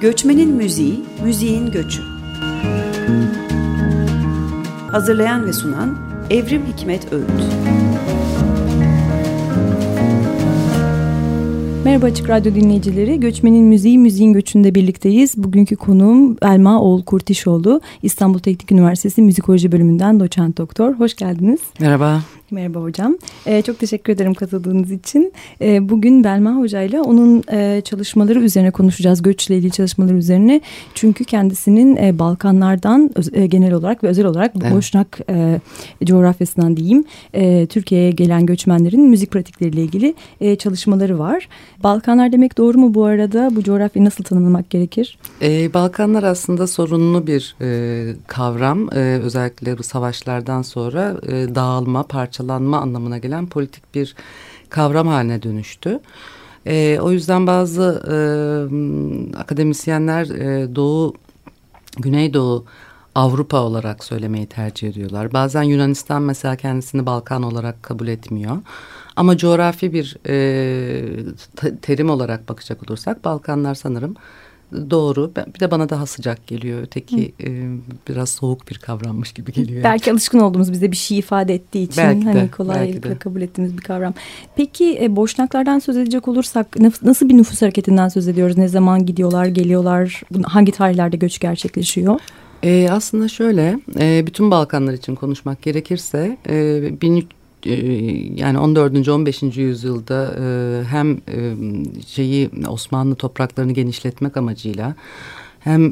Göçmenin Müziği, Müziğin Göçü. Hazırlayan ve sunan Evrim Hikmet Öğüt. Merhaba Açık Radyo dinleyicileri. Göçmenin Müziği, Müziğin Göçü'nde birlikteyiz. Bugünkü konuğum Elma Oğul Kurtişoğlu. İstanbul Teknik Üniversitesi Müzikoloji Bölümünden doçent doktor. Hoş geldiniz. Merhaba. Merhaba hocam. Ee, çok teşekkür ederim katıldığınız için. Ee, bugün Belma Hoca ile onun e, çalışmaları üzerine konuşacağız. Göçle ilgili çalışmaları üzerine. Çünkü kendisinin e, Balkanlardan e, genel olarak ve özel olarak evet. Boşnak e, coğrafyasından diyeyim e, Türkiye'ye gelen göçmenlerin müzik pratikleriyle ilgili e, çalışmaları var. Balkanlar demek doğru mu bu arada? Bu coğrafyayı nasıl tanımlamak gerekir? Ee, Balkanlar aslında sorunlu bir e, kavram. E, özellikle bu savaşlardan sonra e, dağılma, parçalanma anlamına gelen politik bir kavram haline dönüştü. E, o yüzden bazı e, akademisyenler e, Doğu, Güneydoğu Avrupa olarak söylemeyi tercih ediyorlar. Bazen Yunanistan mesela kendisini Balkan olarak kabul etmiyor. Ama coğrafi bir e, terim olarak bakacak olursak Balkanlar sanırım doğru. Bir de bana daha sıcak geliyor. Öteki e, biraz soğuk bir kavrammış gibi geliyor. Belki alışkın olduğumuz bize bir şey ifade ettiği için belki de, hani kolaylıkla kabul ettiğimiz bir kavram. Peki e, boşnaklardan söz edecek olursak nasıl bir nüfus hareketinden söz ediyoruz? Ne zaman gidiyorlar, geliyorlar? Hangi tarihlerde göç gerçekleşiyor? E, aslında şöyle, e, bütün Balkanlar için konuşmak gerekirse 1300 e, yani 14. 15. yüzyılda e, hem e, şeyi Osmanlı topraklarını genişletmek amacıyla hem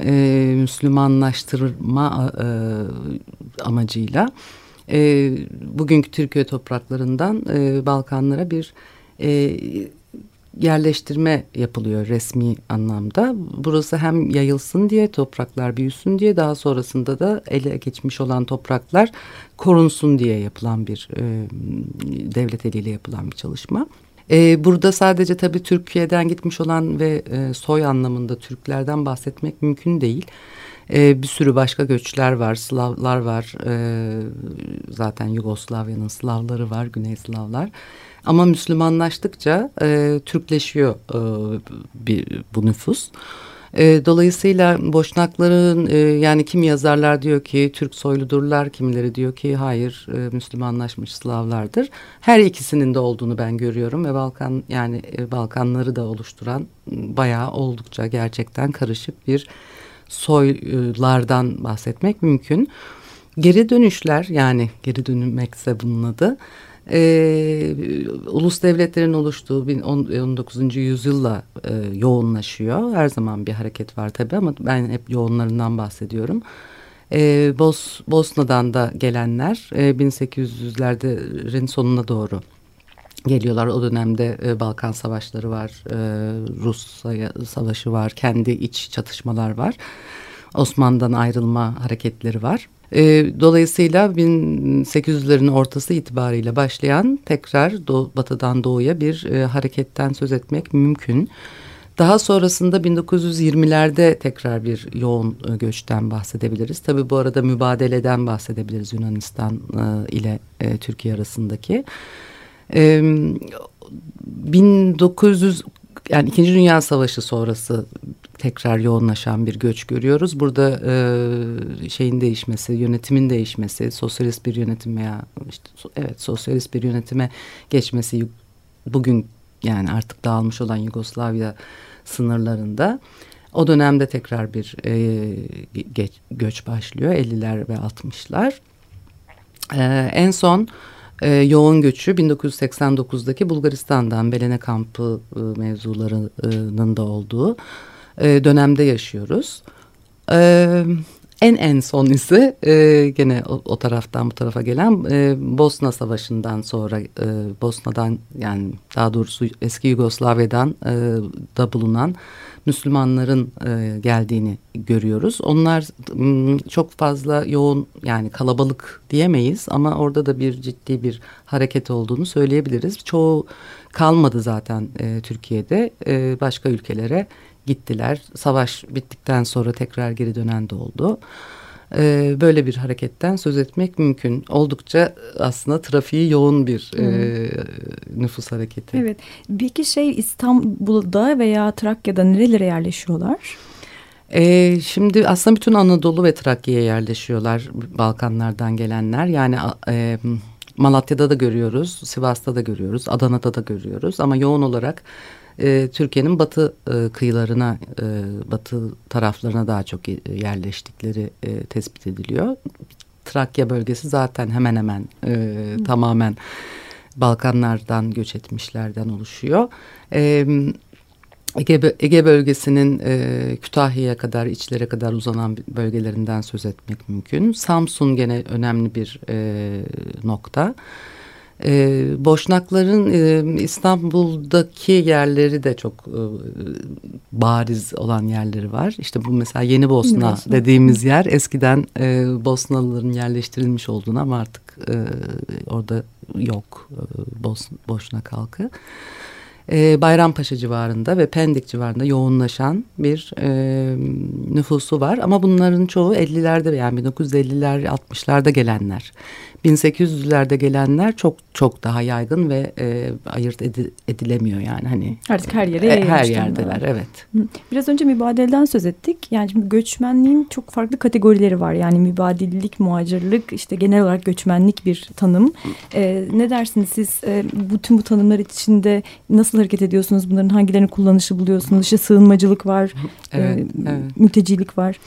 Müslümanlaştırma amacıyla bugünkü Türkiye topraklarından Balkanlara bir yerleştirme yapılıyor resmi anlamda. Burası hem yayılsın diye topraklar büyüsün diye daha sonrasında da ele geçmiş olan topraklar korunsun diye yapılan bir e, devlet eliyle yapılan bir çalışma. E, burada sadece tabii Türkiye'den gitmiş olan ve e, soy anlamında Türklerden bahsetmek mümkün değil. E, bir sürü başka göçler var, Slavlar var, e, zaten Yugoslavya'nın Slavları var, Güney Slavlar. Ama Müslümanlaştıkça e, Türkleşiyor e, bir, bu nüfus. E, dolayısıyla Boşnakların e, yani kim yazarlar diyor ki Türk soyludurlar, kimileri diyor ki hayır e, Müslümanlaşmış Slavlardır. Her ikisinin de olduğunu ben görüyorum ve Balkan yani e, Balkanları da oluşturan bayağı oldukça gerçekten karışık bir soylardan bahsetmek mümkün. Geri dönüşler yani geri dönmekse bunun adı e, ulus devletlerin oluştuğu 19. yüzyılla e, yoğunlaşıyor. Her zaman bir hareket var tabii ama ben hep yoğunlarından bahsediyorum. E, Bos, Bosna'dan da gelenler e, 1800'lerin sonuna doğru geliyorlar. O dönemde e, Balkan savaşları var, e, Rus savaşı var, kendi iç çatışmalar var. Osmanlı'dan ayrılma hareketleri var. E, dolayısıyla 1800'lerin ortası itibariyle başlayan tekrar doğu, batıdan doğuya bir e, hareketten söz etmek mümkün. Daha sonrasında 1920'lerde tekrar bir yoğun e, göçten bahsedebiliriz. Tabii bu arada mübadeleden bahsedebiliriz Yunanistan e, ile e, Türkiye arasındaki. E, 1900 yani İkinci Dünya Savaşı sonrası tekrar yoğunlaşan bir göç görüyoruz. Burada e, şeyin değişmesi, yönetimin değişmesi, sosyalist bir yönetim veya işte evet sosyalist bir yönetime geçmesi bugün yani artık dağılmış olan Yugoslavya sınırlarında o dönemde tekrar bir e, geç, göç başlıyor 50'ler ve 60'lar. E, en son e, yoğun göçü 1989'daki Bulgaristan'dan Belene kampı e, mevzularının da olduğu e, dönemde yaşıyoruz. E, en en son ise e, gene o, o taraftan bu tarafa gelen e, Bosna Savaşı'ndan sonra e, Bosna'dan yani daha doğrusu eski Yugoslavya'dan e, da bulunan Müslümanların e, geldiğini görüyoruz. Onlar çok fazla yoğun yani kalabalık diyemeyiz ama orada da bir ciddi bir hareket olduğunu söyleyebiliriz. Çoğu kalmadı zaten e, Türkiye'de e, başka ülkelere gittiler. Savaş bittikten sonra tekrar geri dönen de oldu. Ee, böyle bir hareketten söz etmek mümkün. Oldukça aslında trafiği yoğun bir e, nüfus hareketi. Evet. Peki şey İstanbul'da veya Trakya'da nerelere yerleşiyorlar? E, şimdi aslında bütün Anadolu ve Trakya'ya yerleşiyorlar Balkanlardan gelenler. Yani e, Malatya'da da görüyoruz, Sivas'ta da görüyoruz, Adana'da da görüyoruz. Ama yoğun olarak e, Türkiye'nin batı e, kıyılarına, e, batı taraflarına daha çok yerleştikleri e, tespit ediliyor. Trakya bölgesi zaten hemen hemen e, tamamen Balkanlardan göç etmişlerden oluşuyor. E, Ege, Ege bölgesinin e, Kütahya'ya kadar, içlere kadar uzanan bölgelerinden söz etmek mümkün. Samsun gene önemli bir e, nokta. E, Boşnakların e, İstanbul'daki yerleri de çok e, bariz olan yerleri var. İşte bu mesela Yeni Bosna, Bosna. dediğimiz yer eskiden e, Bosnalıların yerleştirilmiş olduğunu ama artık e, orada yok e, Bos, Boşnak halkı e, Bayrampaşa civarında ve Pendik civarında yoğunlaşan bir e, nüfusu var. Ama bunların çoğu 50'lerde yani 1950'ler 60'larda gelenler. 1800'lerde gelenler çok çok daha yaygın ve e, ayırt edi, edilemiyor yani hani. Artık her yere e, Her yerdeler evet. Biraz önce mübadeleden söz ettik. Yani şimdi göçmenliğin çok farklı kategorileri var. Yani mübadillik, muhacirlik işte genel olarak göçmenlik bir tanım. E, ne dersiniz siz e, bütün bu tanımlar içinde nasıl hareket ediyorsunuz? Bunların hangilerini kullanışı buluyorsunuz? İşte sığınmacılık var, evet, e, evet. mültecilik var.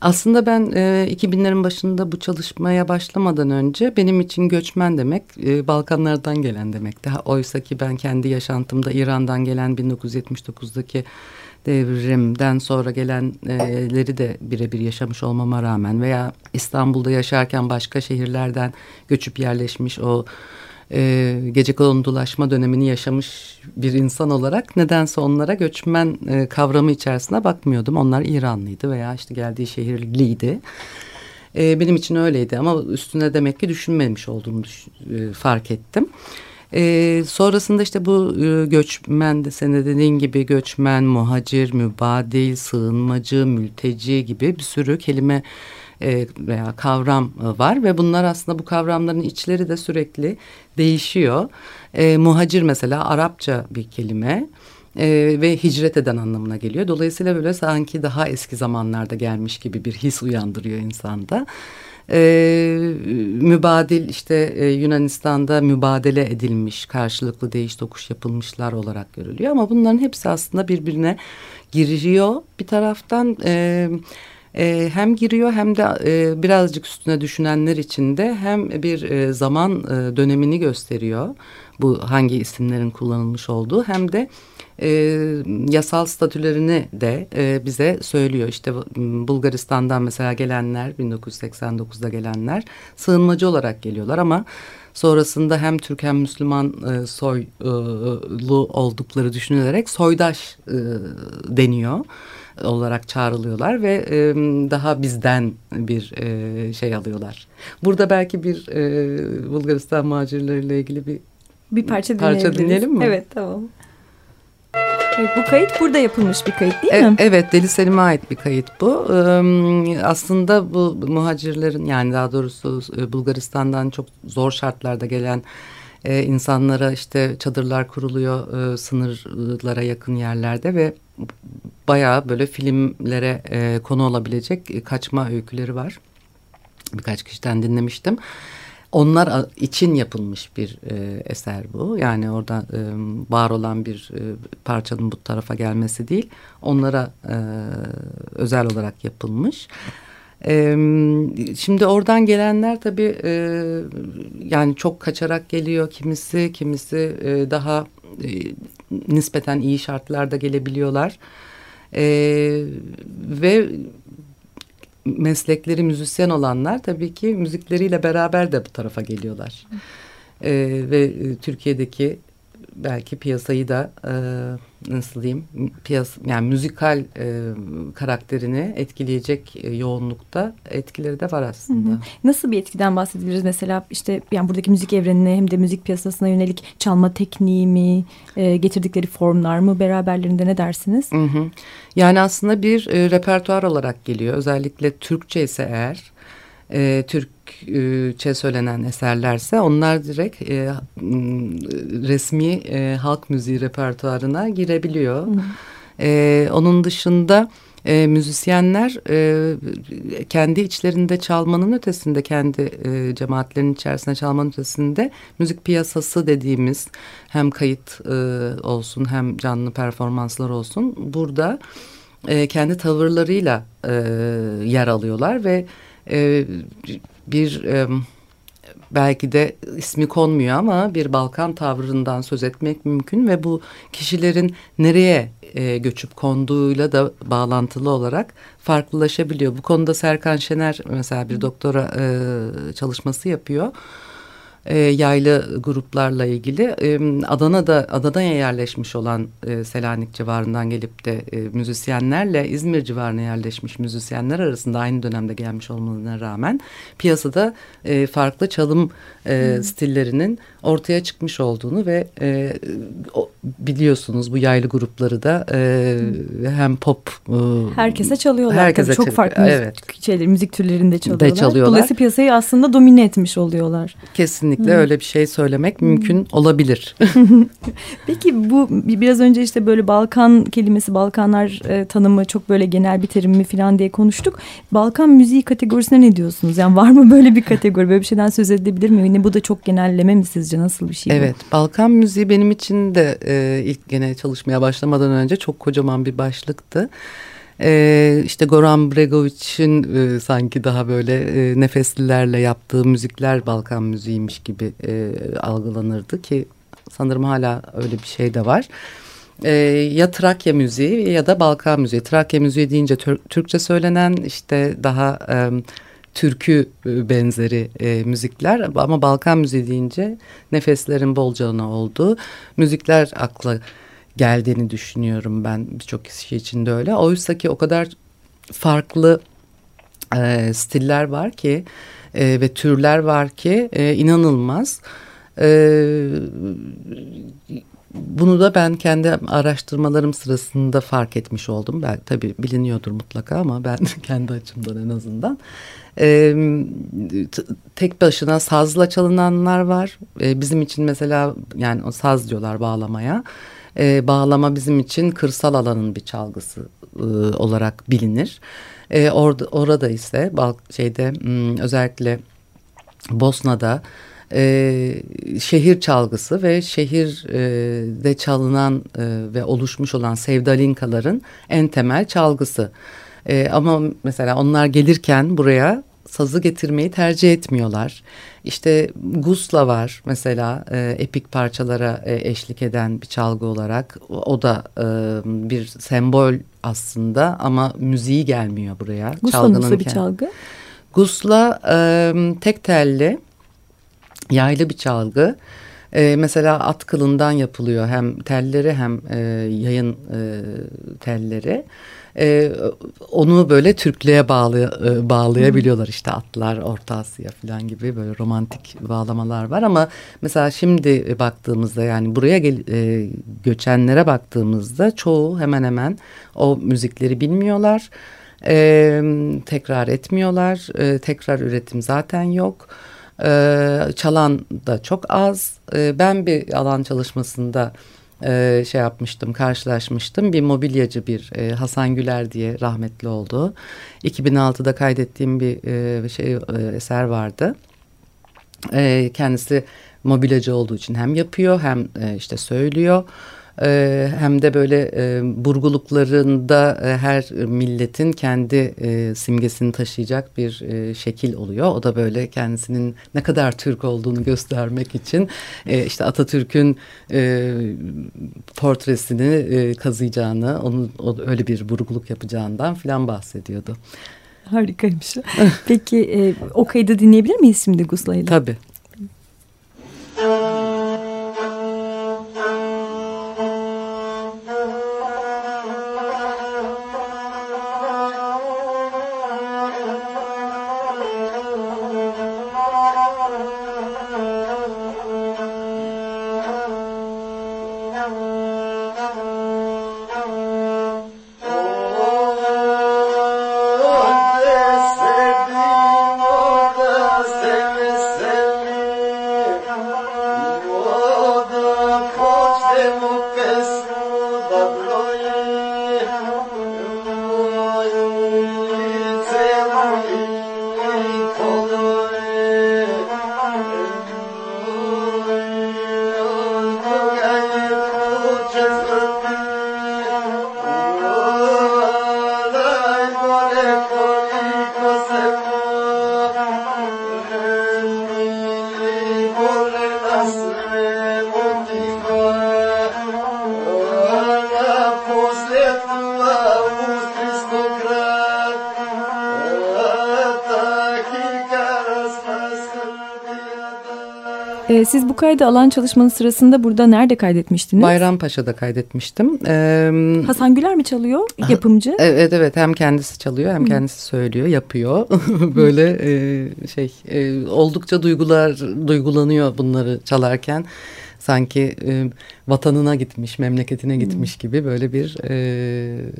Aslında ben e, 2000'lerin başında bu çalışmaya başlamadan önce benim için göçmen demek e, Balkanlardan gelen demekti. Oysa ki ben kendi yaşantımda İran'dan gelen 1979'daki devrimden sonra gelenleri de birebir yaşamış olmama rağmen veya İstanbul'da yaşarken başka şehirlerden göçüp yerleşmiş o e, gece kondulaşma dönemini yaşamış bir insan olarak nedense onlara göçmen e, kavramı içerisine bakmıyordum. Onlar İranlıydı veya işte geldiği şehirliydi. E, benim için öyleydi ama üstüne demek ki düşünmemiş olduğumu düşün, e, fark ettim. E, sonrasında işte bu e, göçmen de senin dediğin gibi göçmen, muhacir, mübadil, sığınmacı, mülteci gibi bir sürü kelime e, veya kavram e, var ve bunlar aslında bu kavramların içleri de sürekli değişiyor. E, muhacir mesela Arapça bir kelime e, ve hicret eden anlamına geliyor. Dolayısıyla böyle sanki daha eski zamanlarda gelmiş gibi bir his uyandırıyor insanda. Ee, mübadil işte e, Yunanistan'da mübadele edilmiş karşılıklı değiş tokuş yapılmışlar olarak görülüyor ama bunların hepsi aslında birbirine giriyor bir taraftan e, e, hem giriyor hem de e, birazcık üstüne düşünenler için de hem bir e, zaman e, dönemini gösteriyor bu hangi isimlerin kullanılmış olduğu hem de e, yasal statülerini de e, bize söylüyor. İşte Bulgaristan'dan mesela gelenler 1989'da gelenler sığınmacı olarak geliyorlar ama sonrasında hem Türk hem Müslüman e, soylu oldukları düşünülerek soydaş e, deniyor olarak çağrılıyorlar ve e, daha bizden bir e, şey alıyorlar. Burada belki bir e, Bulgaristan macirleriyle ilgili bir bir parça, parça dinleyelim mi? Evet tamam. Evet, bu kayıt burada yapılmış bir kayıt değil mi? Evet, Deli Selim'e ait bir kayıt bu. Ee, aslında bu muhacirlerin yani daha doğrusu e, Bulgaristan'dan çok zor şartlarda gelen e, insanlara işte çadırlar kuruluyor e, sınırlara yakın yerlerde ve bayağı böyle filmlere e, konu olabilecek e, kaçma öyküleri var. Birkaç kişiden dinlemiştim. Onlar için yapılmış bir e, eser bu. Yani orada e, var olan bir e, parçanın bu tarafa gelmesi değil. Onlara e, özel olarak yapılmış. Şimdi oradan gelenler tabii e, yani çok kaçarak geliyor kimisi, kimisi e, daha e, nispeten iyi şartlarda gelebiliyorlar. E, ve meslekleri müzisyen olanlar tabii ki müzikleriyle beraber de bu tarafa geliyorlar. E, ve Türkiye'deki belki piyasayı da e, nasıl diyeyim piyas yani müzikal e, karakterini etkileyecek e, yoğunlukta etkileri de var aslında. Hı hı. Nasıl bir etkiden bahsedebiliriz mesela işte yani buradaki müzik evrenine hem de müzik piyasasına yönelik çalma tekniği mi e, getirdikleri formlar mı beraberlerinde ne dersiniz? Hı hı. Yani aslında bir e, repertuar olarak geliyor özellikle Türkçe ise eğer e, Türkçe söylenen eserlerse onlar direkt e, resmi e, halk müziği repertuarına girebiliyor. Hı. E, onun dışında e, müzisyenler e, kendi içlerinde çalmanın ötesinde kendi e, cemaatlerinin içerisinde çalmanın ötesinde müzik piyasası dediğimiz hem kayıt e, olsun hem canlı performanslar olsun burada e, kendi tavırlarıyla e, yer alıyorlar ve e, bir e, belki de ismi konmuyor ama bir Balkan tavrından söz etmek mümkün ve bu kişilerin nereye e, göçüp konduğuyla da bağlantılı olarak farklılaşabiliyor. Bu konuda Serkan Şener mesela bir doktora e, çalışması yapıyor e, yaylı gruplarla ilgili. E, Adana'da Adana'ya yerleşmiş olan e, Selanik civarından gelip de e, müzisyenlerle İzmir civarına yerleşmiş müzisyenler arasında aynı dönemde gelmiş olmalarına rağmen piyasada e, farklı çalım e, hmm. stillerinin ortaya çıkmış olduğunu ve e, o, biliyorsunuz bu yaylı grupları da e, hmm. hem pop e, herkese çalıyorlar. Herkese çok farklı evet. müzik şeyler, müzik türlerinde çalıyorlar. De çalıyorlar. Dolayısıyla piyasayı aslında domine etmiş oluyorlar. Kesinlikle kesinlikle hmm. öyle bir şey söylemek mümkün olabilir. Peki bu biraz önce işte böyle Balkan kelimesi, Balkanlar e, tanımı çok böyle genel bir terim mi falan diye konuştuk. Balkan müziği kategorisine ne diyorsunuz? Yani var mı böyle bir kategori? Böyle bir şeyden söz edilebilir mi? Yine bu da çok genelleme mi sizce? Nasıl bir şey Evet, bu? Balkan müziği benim için de e, ilk gene çalışmaya başlamadan önce çok kocaman bir başlıktı. Ee, işte Goran Bregovic'in e, sanki daha böyle e, nefeslilerle yaptığı müzikler Balkan müziğiymiş gibi e, algılanırdı ki sanırım hala öyle bir şey de var. E, ya Trakya müziği ya da Balkan müziği. Trakya müziği deyince Türkçe söylenen işte daha e, türkü e, benzeri e, müzikler ama Balkan müziği deyince nefeslerin bolca olduğu müzikler akla geldiğini düşünüyorum ben birçok kişi için de öyle. Oysa ki o kadar farklı e, stiller var ki e, ve türler var ki e, inanılmaz. E, bunu da ben kendi araştırmalarım sırasında fark etmiş oldum. Ben tabii biliniyordur mutlaka ama ben kendi açımdan en azından. Ee, tek başına sazla çalınanlar var. Ee, bizim için mesela yani o saz diyorlar bağlamaya e, bağlama bizim için kırsal alanın bir çalgısı e, olarak bilinir. E, orada orada ise şeyde hmm, özellikle Bosna'da e, şehir çalgısı ve şehirde çalınan e, ve oluşmuş olan sevdalinkaların en temel çalgısı. E, ama mesela onlar gelirken buraya sazı getirmeyi tercih etmiyorlar. İşte gusla var mesela e, epik parçalara e, eşlik eden bir çalgı olarak. O da e, bir sembol aslında ama müziği gelmiyor buraya. Gusla nasıl bir çalgı? Gusla e, tek telli yaylı bir çalgı. E, mesela at kılından yapılıyor hem telleri hem e, yayın e, telleri e, onu böyle Türklüğe bağlı, e, bağlayabiliyorlar işte atlar Orta Asya falan gibi böyle romantik bağlamalar var ama mesela şimdi baktığımızda yani buraya gel, e, göçenlere baktığımızda çoğu hemen hemen o müzikleri bilmiyorlar e, tekrar etmiyorlar e, tekrar üretim zaten yok. Ee, çalan da çok az. Ee, ben bir alan çalışmasında e, şey yapmıştım, karşılaşmıştım. Bir mobilyacı bir e, Hasan Güler diye rahmetli oldu. 2006'da kaydettiğim bir e, şey e, eser vardı. E, kendisi mobilyacı olduğu için hem yapıyor hem e, işte söylüyor e, hem de böyle e, burguluklarında e, her milletin kendi e, simgesini taşıyacak bir e, şekil oluyor. O da böyle kendisinin ne kadar Türk olduğunu göstermek için e, işte Atatürk'ün e, portresini e, kazıyacağını, onun o, öyle bir burguluk yapacağından filan bahsediyordu. Harikaymış. Peki e, o kaydı dinleyebilir miyiz şimdi Gusla Tabii. Ee, siz bu kaydı alan çalışmanın sırasında burada nerede kaydetmiştiniz? Bayrampaşa'da kaydetmiştim. Ee, Hasan Güler mi çalıyor yapımcı? Evet evet hem kendisi çalıyor hem kendisi söylüyor yapıyor. Böyle e, şey e, oldukça duygular duygulanıyor bunları çalarken. Sanki e, vatanına gitmiş, memleketine gitmiş gibi böyle bir e,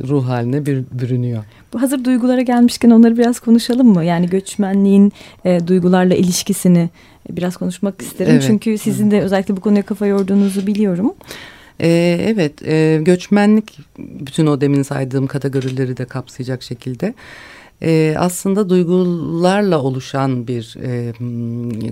ruh haline bir, bürünüyor. Bu hazır duygulara gelmişken onları biraz konuşalım mı? Yani göçmenliğin e, duygularla ilişkisini biraz konuşmak isterim. Evet. Çünkü sizin de özellikle bu konuya kafa yorduğunuzu biliyorum. Ee, evet, e, göçmenlik bütün o demin saydığım kategorileri de kapsayacak şekilde e, aslında duygularla oluşan bir e,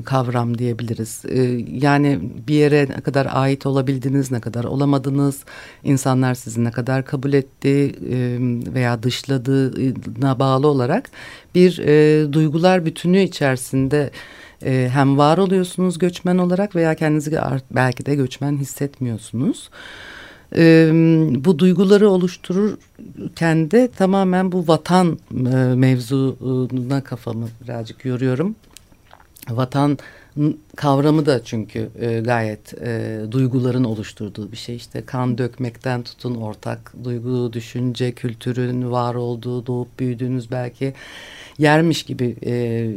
kavram diyebiliriz. E, yani bir yere ne kadar ait olabildiniz, ne kadar olamadınız, insanlar sizi ne kadar kabul etti e, veya dışladığına bağlı olarak bir e, duygular bütünü içerisinde e, hem var oluyorsunuz göçmen olarak veya kendinizi belki de göçmen hissetmiyorsunuz. E, bu duyguları oluştururken de tamamen bu vatan e, mevzuna kafamı birazcık yoruyorum. Vatan kavramı da çünkü e, gayet e, duyguların oluşturduğu bir şey. İşte kan dökmekten tutun ortak duygu, düşünce, kültürün var olduğu, doğup büyüdüğünüz belki yermiş gibi e,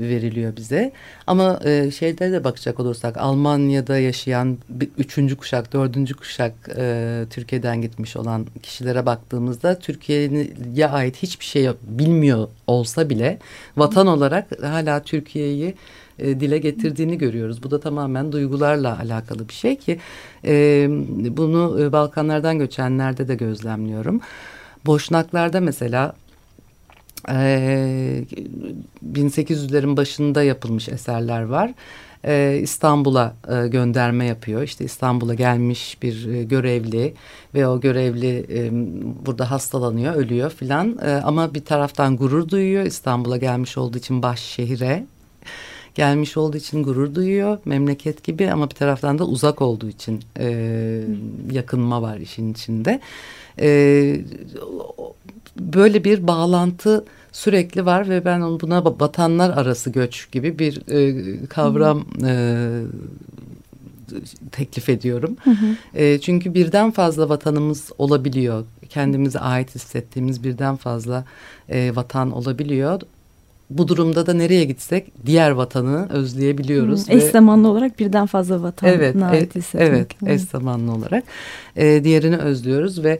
veriliyor bize. Ama e, şeyde de bakacak olursak Almanya'da yaşayan bir, üçüncü kuşak, dördüncü kuşak e, Türkiye'den gitmiş olan kişilere baktığımızda Türkiye'ye ait hiçbir şey bilmiyor olsa bile vatan olarak hala Türkiye'yi e, dile getirdiğini görüyoruz. Bu da tamamen duygularla alakalı bir şey ki e, bunu e, Balkanlardan göçenlerde de gözlemliyorum. Boşnaklarda mesela e, 1800'lerin başında yapılmış eserler var. İstanbul'a gönderme yapıyor. İşte İstanbul'a gelmiş bir görevli ve o görevli burada hastalanıyor, ölüyor filan. Ama bir taraftan gurur duyuyor İstanbul'a gelmiş olduğu için baş şehire gelmiş olduğu için gurur duyuyor memleket gibi ama bir taraftan da uzak olduğu için e, yakınma var işin içinde. E, böyle bir bağlantı sürekli var ve ben onu buna vatanlar arası göç gibi bir e, kavram e, teklif ediyorum. Hı hı. E, çünkü birden fazla vatanımız olabiliyor. Kendimize ait hissettiğimiz birden fazla e, vatan olabiliyor bu durumda da nereye gitsek diğer vatanı özleyebiliyoruz. Hmm, eş zamanlı olarak birden fazla vatana evet, ait hissetmek. Evet, hmm. eş zamanlı olarak e, diğerini özlüyoruz ve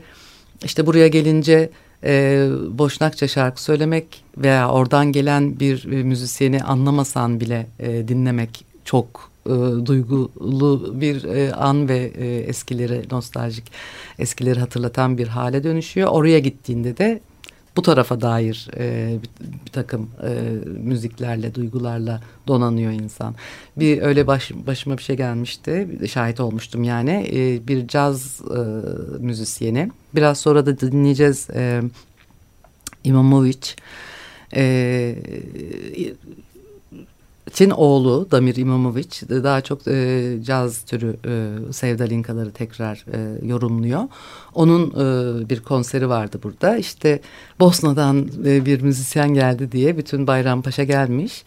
işte buraya gelince e, Boşnakça şarkı söylemek veya oradan gelen bir e, müzisyeni anlamasan bile e, dinlemek çok e, duygulu bir e, an ve e, eskileri nostaljik eskileri hatırlatan bir hale dönüşüyor. Oraya gittiğinde de bu tarafa dair e, bir, bir takım e, müziklerle, duygularla donanıyor insan. Bir öyle baş, başıma bir şey gelmişti, şahit olmuştum yani. E, bir caz e, müzisyeni. Biraz sonra da dinleyeceğiz e, İmamovic. E, Çin oğlu Damir İmamovic daha çok e, caz türü e, sevdalinkaları tekrar e, yorumluyor. Onun e, bir konseri vardı burada. İşte Bosna'dan e, bir müzisyen geldi diye bütün Bayrampaşa gelmiş.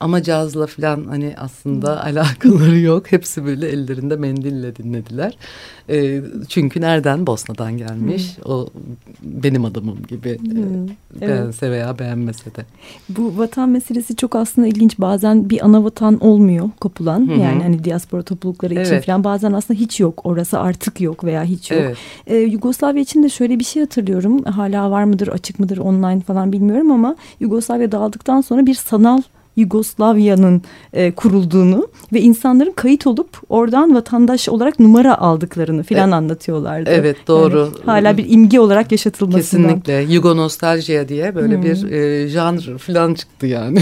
Ama cazla falan hani aslında hmm. alakaları yok. Hepsi böyle ellerinde mendille dinlediler. E, çünkü nereden? Bosna'dan gelmiş. Hmm. O benim adamım gibi. Hmm. Evet. Beğense veya beğenmese de. Bu vatan meselesi çok aslında ilginç. Bazen bir ana vatan olmuyor kopulan. Hı-hı. Yani hani diaspora toplulukları için evet. falan. Bazen aslında hiç yok. Orası artık yok veya hiç yok. Evet. Ee, Yugoslavya için de şöyle bir şey hatırlıyorum. Hala var mıdır, açık mıdır, online falan bilmiyorum ama Yugoslavya dağıldıktan sonra bir sanal Yugoslavya'nın e, kurulduğunu ve insanların kayıt olup oradan vatandaş olarak numara aldıklarını filan evet. anlatıyorlardı. Evet doğru. Yani hala bir imge olarak yaşatılmasından. Kesinlikle. Yugonostaljiya diye böyle hmm. bir e, janr filan çıktı yani.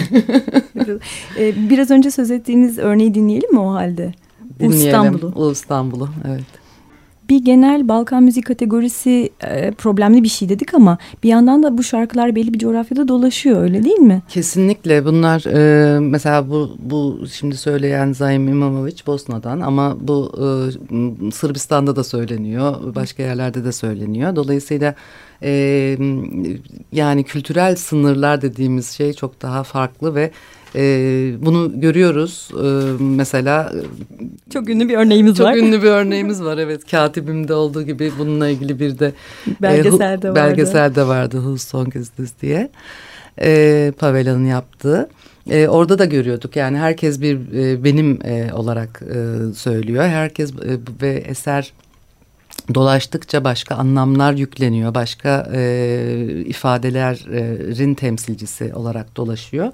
e, biraz önce söz ettiğiniz örneği dinleyelim mi o halde? Dinleyelim. İstanbul'u. İstanbul'u evet bir genel Balkan müzik kategorisi e, problemli bir şey dedik ama bir yandan da bu şarkılar belli bir coğrafyada dolaşıyor öyle değil mi? Kesinlikle bunlar e, mesela bu bu şimdi söyleyen Zaim İmamovic Bosna'dan ama bu e, Sırbistan'da da söyleniyor başka yerlerde de söyleniyor. Dolayısıyla e, yani kültürel sınırlar dediğimiz şey çok daha farklı ve E, bunu görüyoruz. E, mesela çok ünlü bir örneğimiz çok var. Çok ünlü bir örneğimiz var evet. Katibimde olduğu gibi bununla ilgili bir de belgeselde e, vardı. Belgeselde vardı Whose Song Is This diye. E, Pavela'nın yaptığı. E, orada da görüyorduk yani herkes bir e, benim e, olarak e, söylüyor. Herkes e, ve eser dolaştıkça başka anlamlar yükleniyor. Başka e, ifadelerin temsilcisi olarak dolaşıyor.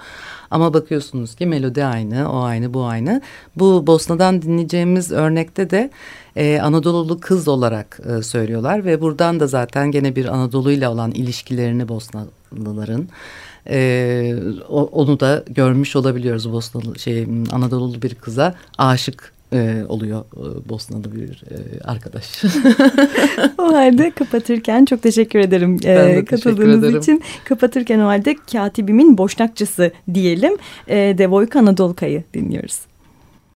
Ama bakıyorsunuz ki melodi aynı, o aynı, bu aynı. Bu Bosna'dan dinleyeceğimiz örnekte de e, Anadolu'lu kız olarak e, söylüyorlar. Ve buradan da zaten gene bir Anadolu ile olan ilişkilerini Bosnalıların... Ee, onu da görmüş olabiliyoruz Bosnalı şey Anadolu'lu bir kıza aşık e, oluyor e, Bosnalı bir e, arkadaş. o halde kapatırken çok teşekkür ederim e, katıldığınız ederim. için. Kapatırken o halde katibimin boşnakçısı diyelim. E, Devojka Anadolka'yı dinliyoruz.